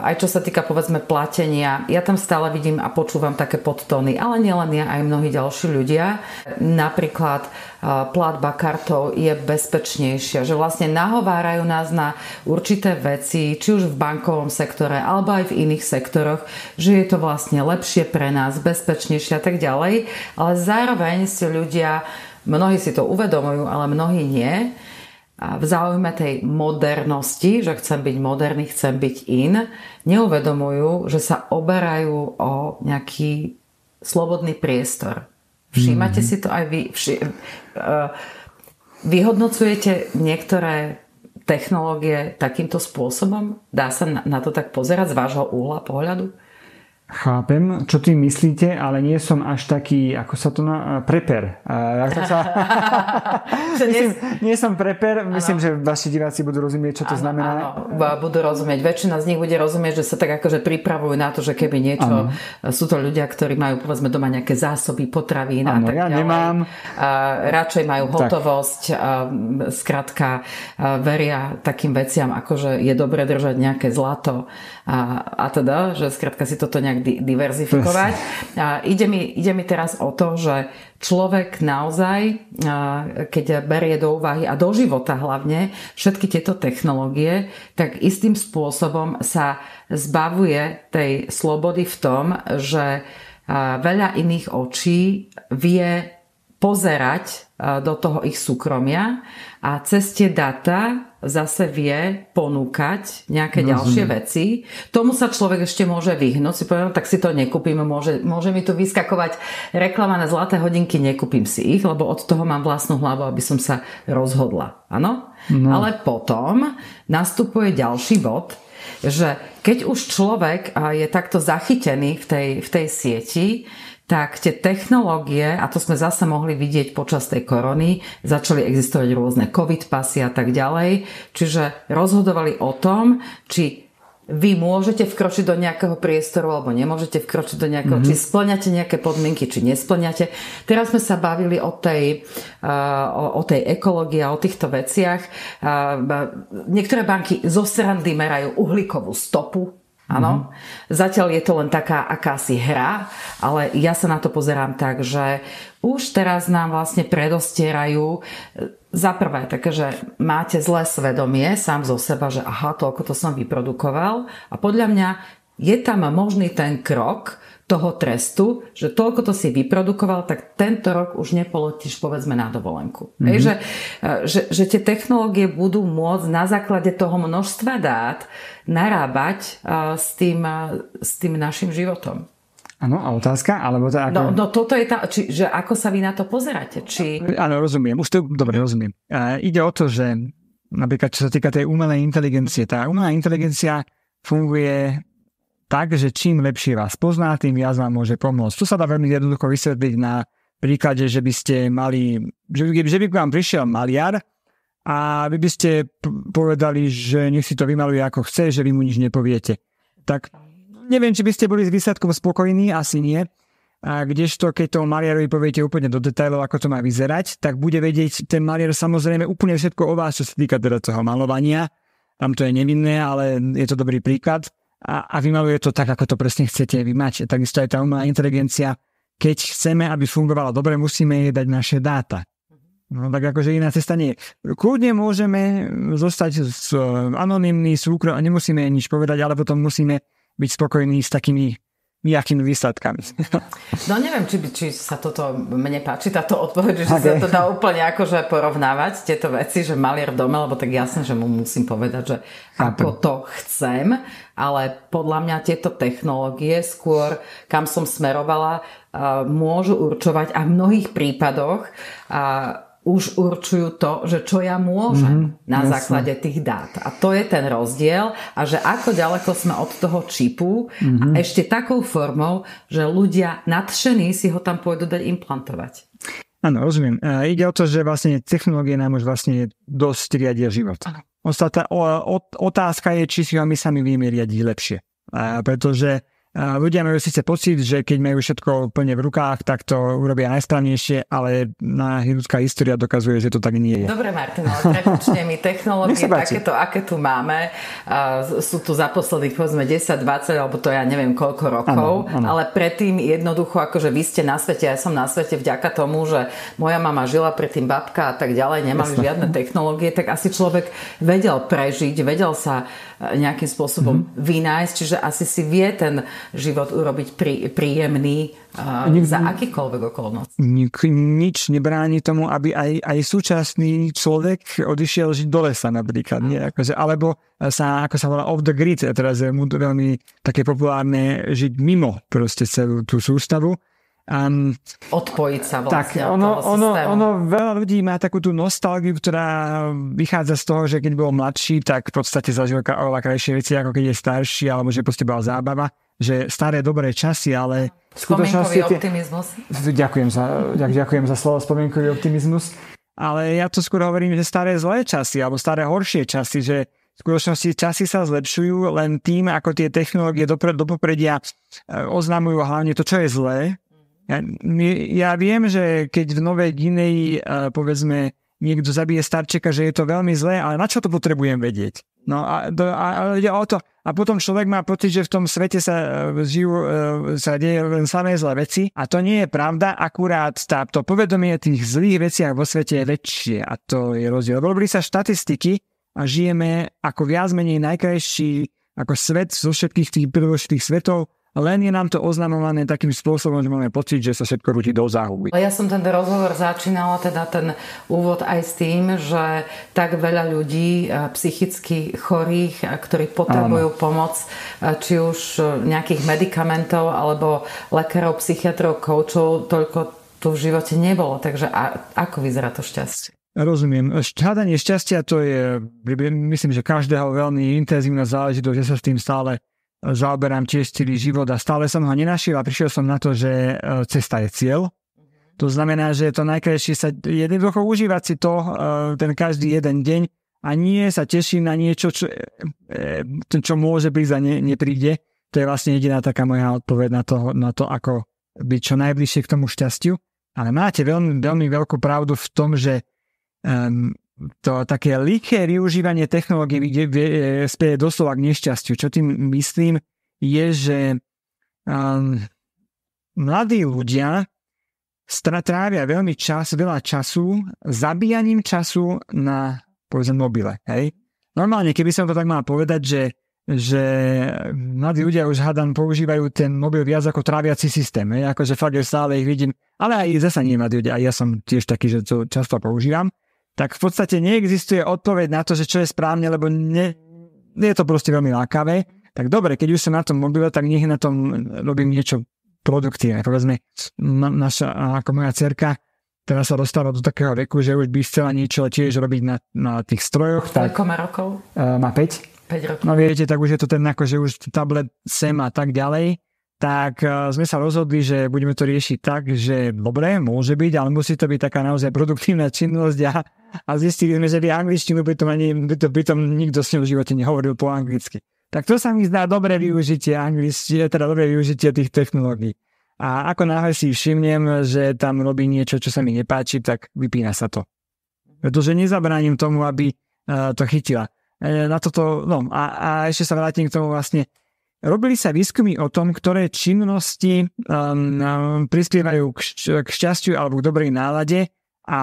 aj čo sa týka povedzme platenia, ja tam stále vidím a počúvam také podtóny, ale nielen ja, aj mnohí ďalší ľudia. Napríklad platba kartou je bezpečnejšia, že vlastne nahovárajú nás na určité veci, či už v bankovom sektore alebo aj v iných sektoroch, že je to vlastne lepšie pre nás, bezpečnejšie a tak ďalej, ale zároveň si ľudia, mnohí si to uvedomujú, ale mnohí nie, v záujme tej modernosti, že chcem byť moderný, chcem byť in, neuvedomujú, že sa oberajú o nejaký slobodný priestor. Všímate mm-hmm. si to aj vy? Vši, uh, vyhodnocujete niektoré technológie takýmto spôsobom? Dá sa na, na to tak pozerať z vášho úhla pohľadu? Chápem, čo tým myslíte, ale nie som až taký, ako sa to na... preper. Uh, sa... myslím, nie som preper, myslím, ano. že vaši diváci budú rozumieť, čo to ano, znamená. Áno, budú rozumieť. Väčšina z nich bude rozumieť, že sa tak akože pripravujú na to, že keby niečo... Ano. Sú to ľudia, ktorí majú povedzme doma nejaké zásoby potravín ano, a tak ja ďalej. nemám. A radšej majú hotovosť. A, skrátka veria takým veciam, ako že je dobre držať nejaké zlato a, a teda, že skrátka si toto nejak di- diverzifikovať. A ide, mi, ide mi teraz o to, že človek naozaj, keď berie do úvahy a do života hlavne všetky tieto technológie, tak istým spôsobom sa zbavuje tej slobody v tom, že veľa iných očí vie pozerať do toho ich súkromia a cez tie data zase vie ponúkať nejaké Rozumiem. ďalšie veci. Tomu sa človek ešte môže vyhnúť. Si poviem, tak si to nekúpim, môže, môže mi tu vyskakovať reklama na zlaté hodinky, nekúpim si ich, lebo od toho mám vlastnú hlavu, aby som sa rozhodla. Áno? No. Ale potom nastupuje ďalší bod, že keď už človek je takto zachytený v tej, v tej sieti, tak tie technológie, a to sme zase mohli vidieť počas tej korony, začali existovať rôzne covid pasy a tak ďalej, čiže rozhodovali o tom, či vy môžete vkročiť do nejakého priestoru alebo nemôžete vkročiť do nejakého, mm-hmm. či splňate nejaké podmienky, či nesplňate. Teraz sme sa bavili o tej, uh, o, o tej ekológii a o týchto veciach. Uh, niektoré banky zo srandy merajú uhlíkovú stopu Áno. Mm-hmm. Zatiaľ je to len taká akási hra, ale ja sa na to pozerám tak, že už teraz nám vlastne predostierajú e, za prvé také, že máte zlé svedomie sám zo seba, že aha, toľko to som vyprodukoval a podľa mňa je tam možný ten krok, toho trestu, že toľko to si vyprodukoval, tak tento rok už nepolotíš povedzme na dovolenku. Mm-hmm. Hej, že, e, že, že tie technológie budú môcť na základe toho množstva dát narábať uh, s tým, uh, s tým našim životom. Áno, a otázka? Alebo to ako... no, no toto je tá, či, že ako sa vy na to pozeráte? Či... Áno, rozumiem. Už to dobre rozumiem. Uh, ide o to, že napríklad čo sa týka tej umelej inteligencie, tá umelá inteligencia funguje tak, že čím lepšie vás pozná, tým viac vám môže pomôcť. To sa dá veľmi jednoducho vysvetliť na príklade, že by ste mali, že by, že by k vám prišiel maliar a vy by ste povedali, že nech si to vymaluje ako chce, že vy mu nič nepoviete. Tak neviem, či by ste boli s výsledkom spokojní, asi nie. A kdežto, keď tomu maliarovi poviete úplne do detailov, ako to má vyzerať, tak bude vedieť ten maliar samozrejme úplne všetko o vás, čo sa týka teda toho malovania. Tam to je nevinné, ale je to dobrý príklad. A, a vymaluje to tak, ako to presne chcete vy mať. Takisto aj tá umelá inteligencia, keď chceme, aby fungovala dobre, musíme jej dať naše dáta. No tak akože iná cesta nie. Kľudne môžeme zostať s, anonimný, súkrom a nemusíme nič povedať, ale potom musíme byť spokojní s takými nejakými výsledkami. No neviem, či, či sa toto mne páči, táto odpoveď, že okay. sa to dá úplne akože porovnávať tieto veci, že maliar dome, lebo tak jasne, že mu musím povedať, že ako to chcem, ale podľa mňa tieto technológie skôr, kam som smerovala, môžu určovať a v mnohých prípadoch už určujú to, že čo ja môžem mm-hmm, na jasne. základe tých dát. A to je ten rozdiel a že ako ďaleko sme od toho čipu mm-hmm. a ešte takou formou, že ľudia nadšení si ho tam pôjdu dať implantovať. Áno, rozumiem. E, ide o to, že vlastne technológie nám už vlastne dosť riadia život. Ostatná otázka je, či si ho my sami vieme riadiť lepšie. E, pretože ľudia majú síce pocit, že keď majú všetko plne v rukách, tak to urobia najsprávnejšie, ale na ľudská história dokazuje, že to tak nie je. Dobre, Martin, ale prepočte mi, technológie takéto, aké tu máme, sú tu za posledných povedzme 10, 20, alebo to ja neviem koľko rokov, ano, ano. ale predtým jednoducho, akože vy ste na svete, ja som na svete vďaka tomu, že moja mama žila predtým babka a tak ďalej, nemali Jasne. žiadne technológie, tak asi človek vedel prežiť, vedel sa nejakým spôsobom mm-hmm. vynájsť, čiže asi si vie ten život urobiť prí, príjemný uh, Nik, za akýkoľvek okolnosť. Nik, nič nebráni tomu, aby aj, aj súčasný človek odišiel žiť do lesa napríklad. Nie? Akože, alebo sa, ako sa volá, off the grid. Teraz je mu veľmi také populárne žiť mimo proste celú tú sústavu Um, Odpojiť sa vlastne tak, ono, ono, ono, veľa ľudí má takú tú nostalgiu, ktorá vychádza z toho, že keď bol mladší, tak v podstate zažil oveľa krajšie veci, ako keď je starší, alebo že proste bola zábava, že staré dobré časy, ale... Spomienkový tie... optimizmus. Ďakujem za, ďakujem za slovo spomienkový optimizmus. Ale ja to skôr hovorím, že staré zlé časy, alebo staré horšie časy, že v skutočnosti časy sa zlepšujú len tým, ako tie technológie do, do popredia e, oznamujú hlavne to, čo je zlé, ja, ja viem, že keď v Novej Gineji, povedzme, niekto zabije starčeka, že je to veľmi zlé, ale na čo to potrebujem vedieť? No a, do, a, ide o to. A potom človek má pocit, že v tom svete sa e, žijú, e, sa deje len samé zlé veci a to nie je pravda, akurát tá, to povedomie tých zlých veciach vo svete je väčšie a to je rozdiel. Robili sa štatistiky a žijeme ako viac menej najkrajší ako svet zo všetkých tých prvoštých svetov len je nám to oznamované takým spôsobom, že máme pocit, že sa všetko rúti do záhuby. Ja som ten rozhovor začínala, teda ten úvod aj s tým, že tak veľa ľudí eh, psychicky chorých, eh, ktorí potrebujú Áno. pomoc, eh, či už nejakých medikamentov, alebo lekárov, psychiatrov, koučov, toľko tu v živote nebolo. Takže a, ako vyzerá to šťastie? Rozumiem. Hľadanie šťastia to je, myslím, že každého veľmi intenzívna záležitosť, že sa s tým stále zaoberám tiež celý život a stále som ho nenašiel a prišiel som na to, že e, cesta je cieľ. To znamená, že to najkrajšie sa jednoducho užívať si to, e, ten každý jeden deň a nie sa teším na niečo, čo, e, čo môže prísť a ne, nepríde. To je vlastne jediná taká moja odpoveď na to, na to ako byť čo najbližšie k tomu šťastiu. Ale máte veľmi, veľmi veľkú pravdu v tom, že um, to také liché využívanie technológií kde spieje doslova k nešťastiu. Čo tým myslím je, že um, mladí ľudia trávia veľmi čas, veľa času zabíjaním času na povedzme mobile. Hej? Normálne, keby som to tak mal povedať, že, že mladí ľudia už hádam používajú ten mobil viac ako tráviaci systém. Hej? Akože fakt, stále ich vidím, ale aj zasa nie mladí ľudia, aj ja som tiež taký, že to často používam tak v podstate neexistuje odpoveď na to, že čo je správne, lebo ne, je to proste veľmi lákavé. Tak dobre, keď už som na tom mobile, tak nech na tom robím niečo produktívne. Povedzme, naša, ako moja cerka, teraz sa dostáva do takého veku, že už by chcela niečo tiež robiť na, na tých strojoch. Koľko má rokov? Uh, má 5. 5 rokov. No viete, tak už je to ten ako, že už tablet sem a tak ďalej tak uh, sme sa rozhodli, že budeme to riešiť tak, že dobre, môže byť, ale musí to byť taká naozaj produktívna činnosť a a zistili sme, že vy angličtinu, to, ani, by to nikto s ním v živote nehovoril po anglicky. Tak to sa mi zdá dobré využitie angličtiny, teda dobré využitie tých technológií. A ako náhle si všimnem, že tam robí niečo, čo sa mi nepáči, tak vypína sa to. Pretože nezabránim tomu, aby uh, to chytila. E, na toto, no a, a ešte sa vrátim k tomu vlastne. Robili sa výskumy o tom, ktoré činnosti um, um, prispievajú k, k šťastiu alebo k dobrej nálade a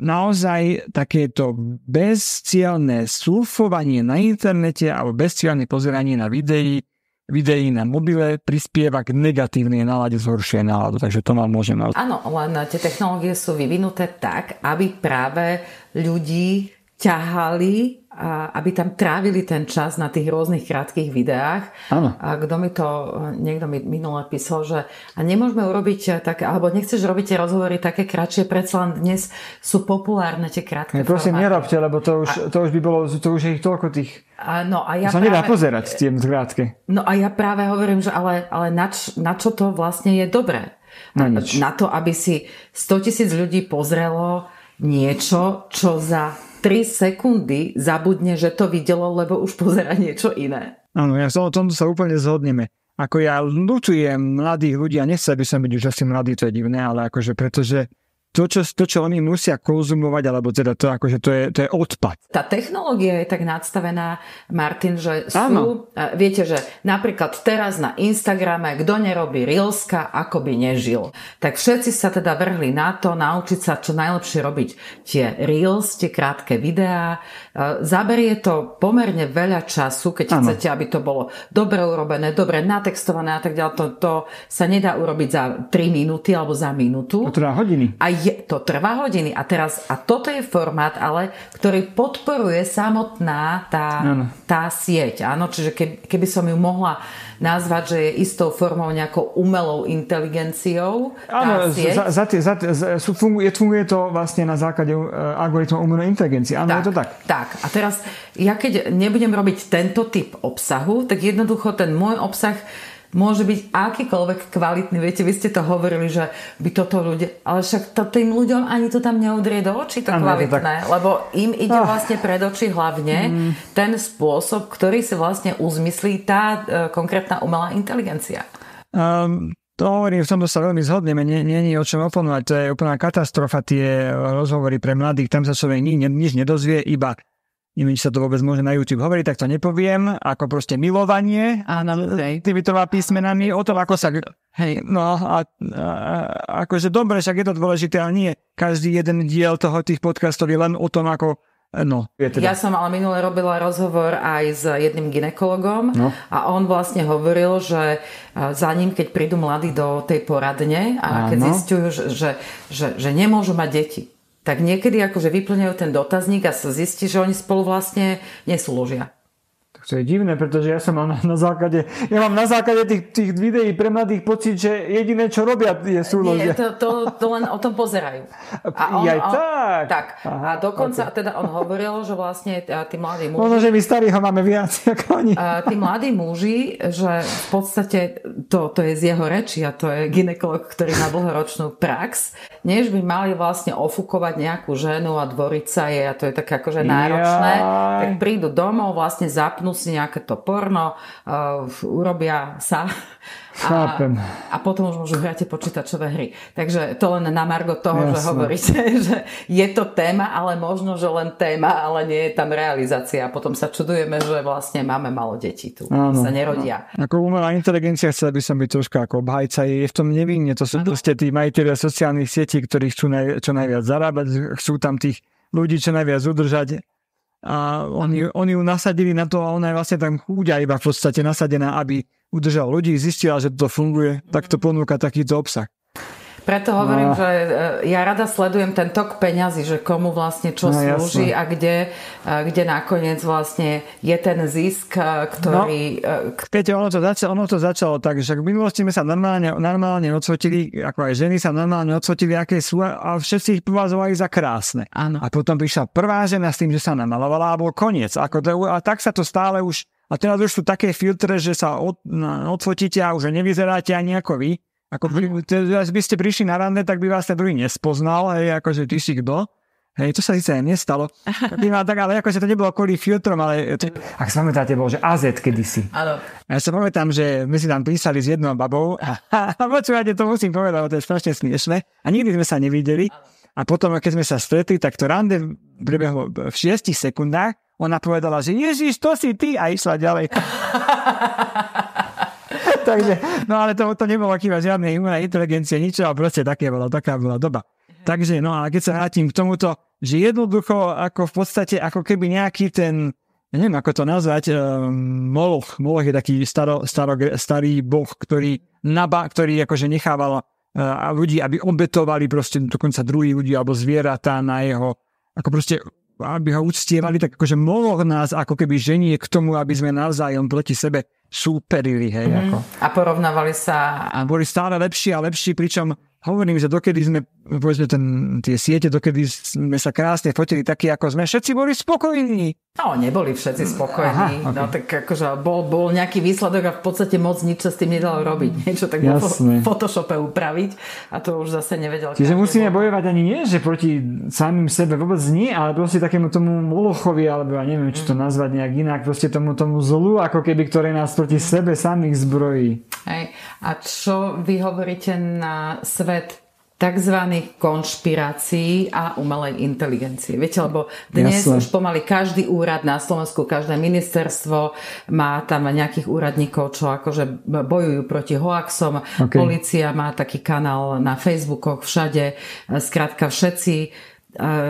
naozaj takéto bezcielné surfovanie na internete alebo bezcielné pozeranie na videí videí na mobile prispieva k negatívnej nálade, zhoršuje náladu, takže to vám môžem. Áno, len tie technológie sú vyvinuté tak, aby práve ľudí ťahali, aby tam trávili ten čas na tých rôznych krátkých videách. Áno. A kto mi to, niekto mi minule písal, že a nemôžeme urobiť také, alebo nechceš robiť tie rozhovory také kratšie, predsa len dnes sú populárne tie krátke Ne, prosím, formáty. nerobte, lebo to už, to už by bolo, to už je ich toľko tých... A, no, a ja To sa nedá práve, pozerať, tie krátke. No a ja práve hovorím, že ale, ale na, č, na čo to vlastne je dobré? Na nič. Na to, aby si 100 tisíc ľudí pozrelo niečo, čo za 3 sekundy zabudne, že to videlo, lebo už pozera niečo iné. Áno, ja o tomto sa úplne zhodneme. Ako ja ľutujem mladých ľudí, a nechcel by som byť už asi mladý, to je divné, ale akože pretože to, čo, to, čo oni musia konzumovať, alebo teda to, akože to je, to je odpad. Tá technológia je tak nadstavená, Martin, že sú... Áno. Viete, že napríklad teraz na Instagrame, kto nerobí Reelska, ako by nežil. Tak všetci sa teda vrhli na to, naučiť sa čo najlepšie robiť tie Reels, tie krátke videá. E, Zaberie to pomerne veľa času, keď Áno. chcete, aby to bolo dobre urobené, dobre natextované a tak ďalej. To, to sa nedá urobiť za 3 minúty alebo za minútu. To teda hodiny. A je, to trvá hodiny. A teraz, a toto je formát, ale, ktorý podporuje samotná tá, tá sieť. Áno, čiže keby, keby som ju mohla nazvať, že je istou formou nejakou umelou inteligenciou. Áno, za, za, tie- za, tie- za, sú- funguje, funguje to vlastne na základe uh, algoritmu umelej inteligencie. Áno, je to tak. Tak. A teraz, ja keď nebudem robiť tento typ obsahu, tak jednoducho ten môj obsah môže byť akýkoľvek kvalitný. Viete, vy ste to hovorili, že by toto ľudia... Ale však to tým ľuďom ani to tam neudrie do očí, to kvalitné. Lebo im ide vlastne pred oči hlavne ten spôsob, ktorý si vlastne uzmyslí tá e, konkrétna umelá inteligencia. Um, to hovorím, v tomto sa veľmi zhodneme, nie, nie je o čom oponovať, to je úplná katastrofa, tie rozhovory pre mladých, tam sa človek nič, nič nedozvie, iba neviem, či sa to vôbec môže na YouTube hovoriť, tak to nepoviem, ako proste milovanie Áno, hej. tými troma písmenami, o tom, ako sa... Hej. No a, a, akože dobre, však je to dôležité, ale nie. Každý jeden diel toho tých podcastov je len o tom, ako No, je teda. Ja som ale minule robila rozhovor aj s jedným ginekologom No. a on vlastne hovoril, že za ním, keď prídu mladí do tej poradne a keď Áno. zistujú, že, že, že, že nemôžu mať deti, tak niekedy akože vyplňajú ten dotazník a sa zistí, že oni spolu vlastne neslúžia. To je divné, pretože ja som mal na, na základe, ja mám na základe tých, tých videí pre mladých pocit, že jediné, čo robia, je Nie, súložia. to, to, to len o tom pozerajú. Jaj, tak. tak. Aha, a dokonca teda on hovoril, že vlastne a, tí mladí muži... Možno, že my starí ho máme viac ako oni. A tí mladí muži, že v podstate to, to je z jeho reči a to je ginekolog, ktorý má dlhoročnú prax, než by mali vlastne ofúkovať nejakú ženu a dvoriť sa jej a to je také akože náročné, Jaj. tak prídu domov, vlastne zapnú si nejaké to porno, uh, urobia sa a, a potom už môžu hrať tie počítačové hry. Takže to len na margo toho, že Jasné. hovoríte, že je to téma, ale možno, že len téma, ale nie je tam realizácia. A potom sa čudujeme, že vlastne máme malo detí tu. Áno. Sa nerodia. Ako umelá inteligencia, chcel by som byť trošku ako obhajca, je v tom nevinne. To sú proste tí majiteľia sociálnych sietí, ktorí chcú naj, čo najviac zarábať, chcú tam tých ľudí čo najviac udržať. A oni, oni ju nasadili na to a ona je vlastne tam chúďa iba v podstate nasadená, aby udržal ľudí, zistila, že to funguje, tak to ponúka takýto obsah. Preto hovorím, No. že e, ja rada sledujem ten tok peňazí, že komu vlastne čo No, slúži jasné. a kde, kde nakoniec vlastne je ten zisk, e, ktorý... k- Viete, ono to, začalo, ono to začalo tak, že v minulosti sme sa normálne, normálne odsfotili, ako aj ženy sa normálne odsfotili, aké sú a všetci ich považovali za krásne. Áno. A potom prišla prvá žena s tým, že sa namalovala a bol koniec. Ako to, a tak sa to stále už... A teraz už sú také filtre, že sa od, odfotíte a už nevyzeráte ani ako vy. Ako by, teraz by ste prišli na rande, tak by vás ten druhý nespoznal, hej, akože ty si kto. Hej, to sa síce aj nestalo. By ma tak, ale akože to nebolo kvôli filtrom, ale to, ak sa pamätáte, bol, že AZ kedysi. Áno. Ja sa pamätám, že my si tam písali s jednou babou a, a počúvate, to musím povedať, lebo to je strašne smiešne. A nikdy sme sa nevideli. A potom, keď sme sa stretli, tak to rande prebehlo v 6 sekundách. Ona povedala, že Ježiš, to si ty a išla ďalej. Takže, no ale to, to nebolo chyba žiadnej umelej inteligencie, nič, ale proste také bolo, taká bola doba. Takže, no a keď sa vrátim k tomuto, že jednoducho, ako v podstate, ako keby nejaký ten, ja neviem, ako to nazvať, uh, Moloch. Moloch je taký staro, staro, starý boh, ktorý, naba, ktorý akože nechával uh, ľudí, aby obetovali proste dokonca druhý ľudí alebo zvieratá na jeho, ako proste aby ho uctievali, tak akože Moloch nás ako keby ženie k tomu, aby sme navzájom proti sebe súperili, hej. Mm. Ako. A porovnávali sa... A boli stále lepší a lepší, pričom hovorím, že dokedy sme, povedzme, ten, tie siete, dokedy sme sa krásne fotili takí, ako sme, všetci boli spokojní. No, neboli všetci spokojní. Aha, okay. No, tak akože bol, bol nejaký výsledok a v podstate moc nič sa s tým nedalo robiť. Niečo tak v Photoshope upraviť a to už zase nevedel. Čiže musíme bol. bojovať ani nie, že proti samým sebe vôbec nie, ale proste takému tomu molochovi, alebo ja neviem, či to mm. nazvať nejak inak, proste tomu, tomu zlu, ako keby, ktoré nás proti sebe samých zbrojí. Hej. A čo vy hovoríte na svet tzv. konšpirácií a umelej inteligencie. Viete, lebo dnes Jasne. už pomaly každý úrad na Slovensku, každé ministerstvo má tam nejakých úradníkov, čo akože bojujú proti hoaxom. Okay. Polícia má taký kanál na Facebookoch všade. Skrátka všetci e,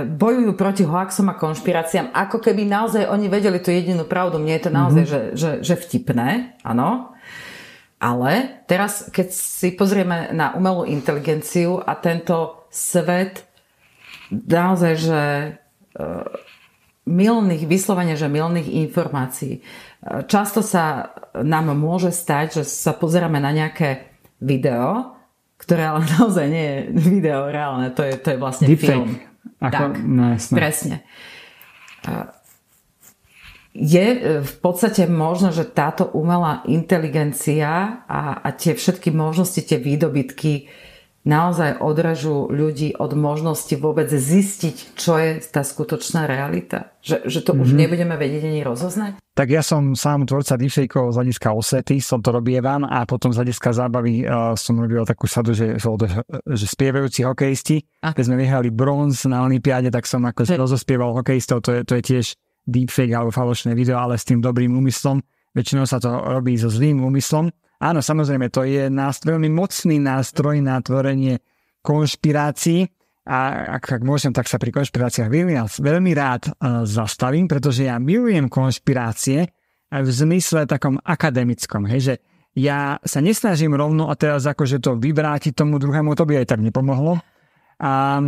bojujú proti hoaxom a konšpiráciám, ako keby naozaj oni vedeli tú jedinú pravdu. Mne je to naozaj, mm-hmm. že, že, že vtipné, áno. Ale teraz, keď si pozrieme na umelú inteligenciu a tento svet naozaj, že e, milných, vyslovene, že milných informácií. E, často sa nám môže stať, že sa pozeráme na nejaké video, ktoré ale naozaj nie je video reálne, to je, to je vlastne Deepfake. film. Ako, tak, no, presne. Je e, v podstate možno, že táto umelá inteligencia a, a tie všetky možnosti, tie výdobytky naozaj odražú ľudí od možnosti vôbec zistiť, čo je tá skutočná realita? Že, že to mm-hmm. už mhm. nebudeme vedieť ani rozoznať? Tak ja som sám tvorca deepfakeov z hľadiska osvety, som to robievam a potom z hľadiska zábavy uh, som robil takú sadu, že, že spievajúci hokejisti. A. Keď sme vyhrali bronz na Olympiáde, tak som ako rozospieval hokejistov, to je, to je tiež deepfake alebo falošné video, ale s tým dobrým úmyslom. Väčšinou sa to robí so zlým úmyslom. Áno, samozrejme, to je nástroj, veľmi mocný nástroj na tvorenie konšpirácií a ak, ak môžem, tak sa pri konšpiráciách veľmi, veľmi rád uh, zastavím, pretože ja milujem konšpirácie aj v zmysle takom akademickom, hej, že ja sa nesnažím rovno a teraz akože to vyvrátiť tomu druhému, to by aj tak nepomohlo, a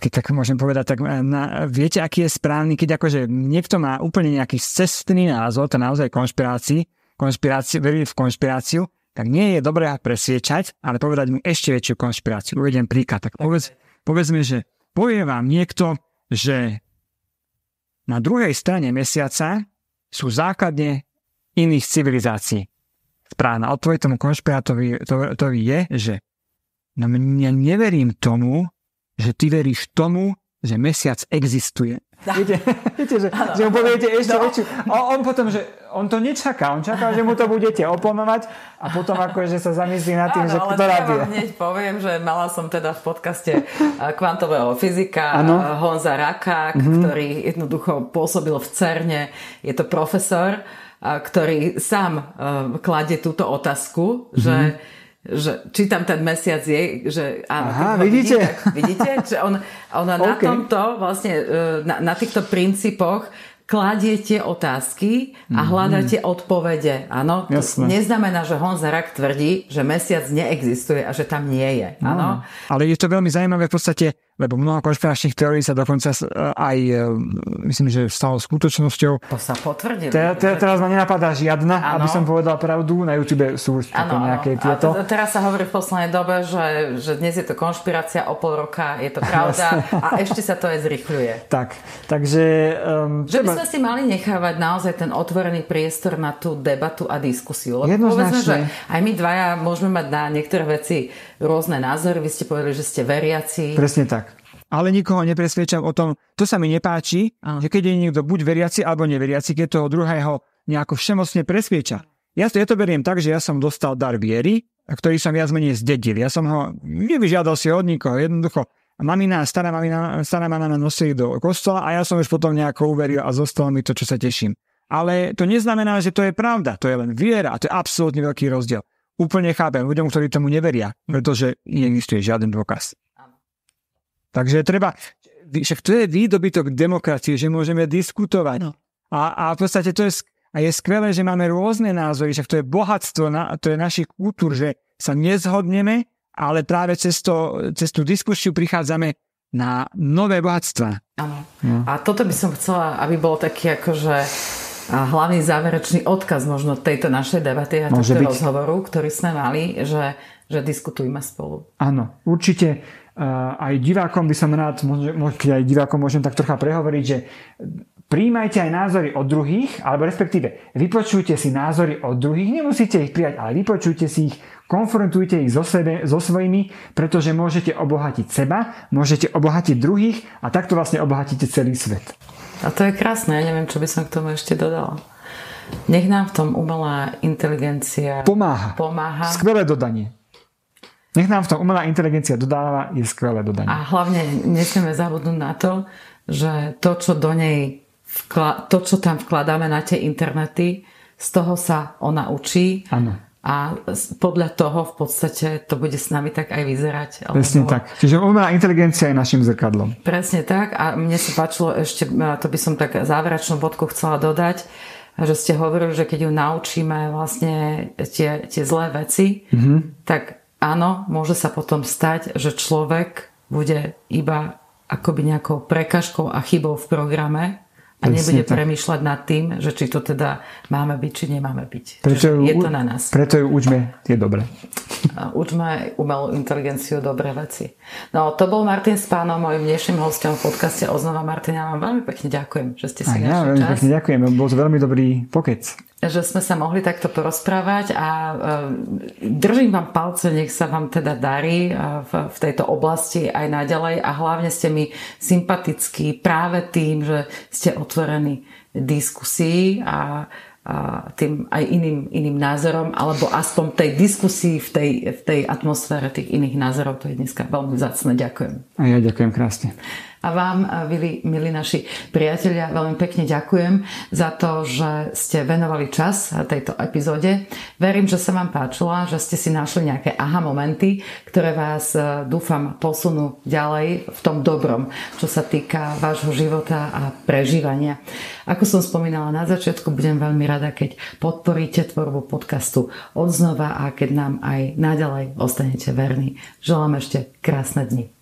keď tak môžem povedať, tak na, viete, aký je správny, keď akože niekto má úplne nejaký cestný názor, to naozaj konšpirácii, konšpiráciu, verí v konšpiráciu, tak nie je dobré presviečať, ale povedať mu ešte väčšiu konšpiráciu. Uvediem príklad. Tak povedz, povedzme, že povie vám niekto, že na druhej strane mesiaca sú základne iných civilizácií. Správna odpoveď tomu konšpirátovi je, že No ja neverím tomu, že ty veríš tomu, že mesiac existuje. Viete, viete že, že mu poviete ešte no. väčšiu. A on potom, že on to nečaká, on čaká, že mu to budete oponovať a potom ako, že sa zamyslí nad tým, ano, že ktorá ja vám hneď poviem, že mala som teda v podcaste eh, kvantového fyzika ano. Eh, Honza Raka, mm-hmm. ktorý jednoducho pôsobil v CERNE. Je to profesor, eh, ktorý sám kladie túto otázku, mm-hmm. že že či tam ten mesiac je, že áno, Aha, vidíte? Vidíte, vidíte, že on, ona okay. na tomto vlastne, e, na, na týchto princípoch kladiete otázky a mhm. hľadáte odpovede. Áno, to neznamená, že Honza Rak tvrdí, že mesiac neexistuje a že tam nie je. Áno. No, ale je to veľmi zaujímavé v podstate lebo mnoho konšpiračných teórií sa dokonca aj, e, myslím, že stalo skutočnosťou. To sa potvrdilo. Te, te, teraz ma nenapadá žiadna, ano. aby som povedal pravdu. Na YouTube sú už ano, nejaké tieto. A teraz sa hovorí v poslednej dobe, že, že dnes je to konšpirácia, o pol roka je to pravda a ešte sa to aj zrychľuje. Tak, takže... Um, že by sme si mali nechávať naozaj ten otvorený priestor na tú debatu a diskusiu. Lebo povedzme, že aj my dvaja môžeme mať na niektoré veci rôzne názory. Vy ste povedali, že ste veriaci. Presne tak ale nikoho nepresviečam o tom, to sa mi nepáči, Aha. že keď je niekto buď veriaci alebo neveriaci, keď toho druhého nejako všemocne presvieča. Ja to, ja to beriem tak, že ja som dostal dar viery, ktorý som viac menej zdedil. Ja som ho nevyžiadal si od nikoho, jednoducho mamina, stará mamina, stará mamina nosili do kostola a ja som už potom nejako uveril a zostalo mi to, čo sa teším. Ale to neznamená, že to je pravda, to je len viera a to je absolútne veľký rozdiel. Úplne chápem ľuďom, ktorí tomu neveria, pretože neexistuje žiaden dôkaz. Takže treba, však to je výdobytok demokracie, že môžeme diskutovať. No. A, a v podstate to je, a je skvelé, že máme rôzne názory, že to je bohatstvo, na, to je našich kultúr, že sa nezhodneme, ale práve cez, to, cez tú diskusiu prichádzame na nové bohatstva. Áno. No. A toto by som chcela, aby bol taký akože hlavný záverečný odkaz možno tejto našej debaty a tohto rozhovoru, ktorý sme mali, že, že diskutujme spolu. Áno, určite aj divákom by som rád, keď aj divákom môžem tak trocha prehovoriť, že príjmajte aj názory od druhých, alebo respektíve vypočujte si názory od druhých, nemusíte ich prijať, ale vypočujte si ich, konfrontujte ich so, sebe, so svojimi, pretože môžete obohatiť seba, môžete obohatiť druhých a takto vlastne obohatíte celý svet. A to je krásne, ja neviem, čo by som k tomu ešte dodala. Nech nám v tom umelá inteligencia pomáha. pomáha. Skvelé dodanie. Nech nám v tom umelá inteligencia dodáva, je skvelé dodanie. A hlavne nesmieme zabudnúť na to, že to, čo do nej vkla- to, čo tam vkladáme na tie internety, z toho sa ona učí. Ano. A podľa toho v podstate to bude s nami tak aj vyzerať. Presne tak. Čiže umelá inteligencia je našim zrkadlom. Presne tak. A mne sa páčilo ešte, to by som tak záverečnú bodku chcela dodať, že ste hovorili, že keď ju naučíme vlastne tie, tie zlé veci, mm-hmm. tak áno, môže sa potom stať, že človek bude iba akoby nejakou prekažkou a chybou v programe a nebude tak. premýšľať nad tým, že či to teda máme byť, či nemáme byť. Preto ju, je to na nás. Preto ju učme tie dobre. Učme umelú inteligenciu dobré veci. No, to bol Martin Spánov, môjim dnešným hostom v podcaste Oznova Martina. Vám veľmi pekne ďakujem, že ste si ja, veľmi čas. pekne ďakujem, bol to veľmi dobrý pokec že sme sa mohli takto porozprávať a e, držím vám palce, nech sa vám teda darí e, v, tejto oblasti aj naďalej a hlavne ste mi sympatickí práve tým, že ste otvorení diskusii a, tým aj iným, iným názorom, alebo aspoň tej diskusii v tej, v tej atmosfére tých iných názorov. To je dneska veľmi zácne. Ďakujem. A ja ďakujem krásne. A vám, milí, milí naši priatelia, veľmi pekne ďakujem za to, že ste venovali čas tejto epizóde. Verím, že sa vám páčila, že ste si našli nejaké aha momenty, ktoré vás, e, dúfam, posunú ďalej v tom dobrom, čo sa týka vášho života a prežívania. Ako som spomínala na začiatku, budem veľmi rada, keď podporíte tvorbu podcastu odznova a keď nám aj naďalej ostanete verní. Želám ešte krásne dni.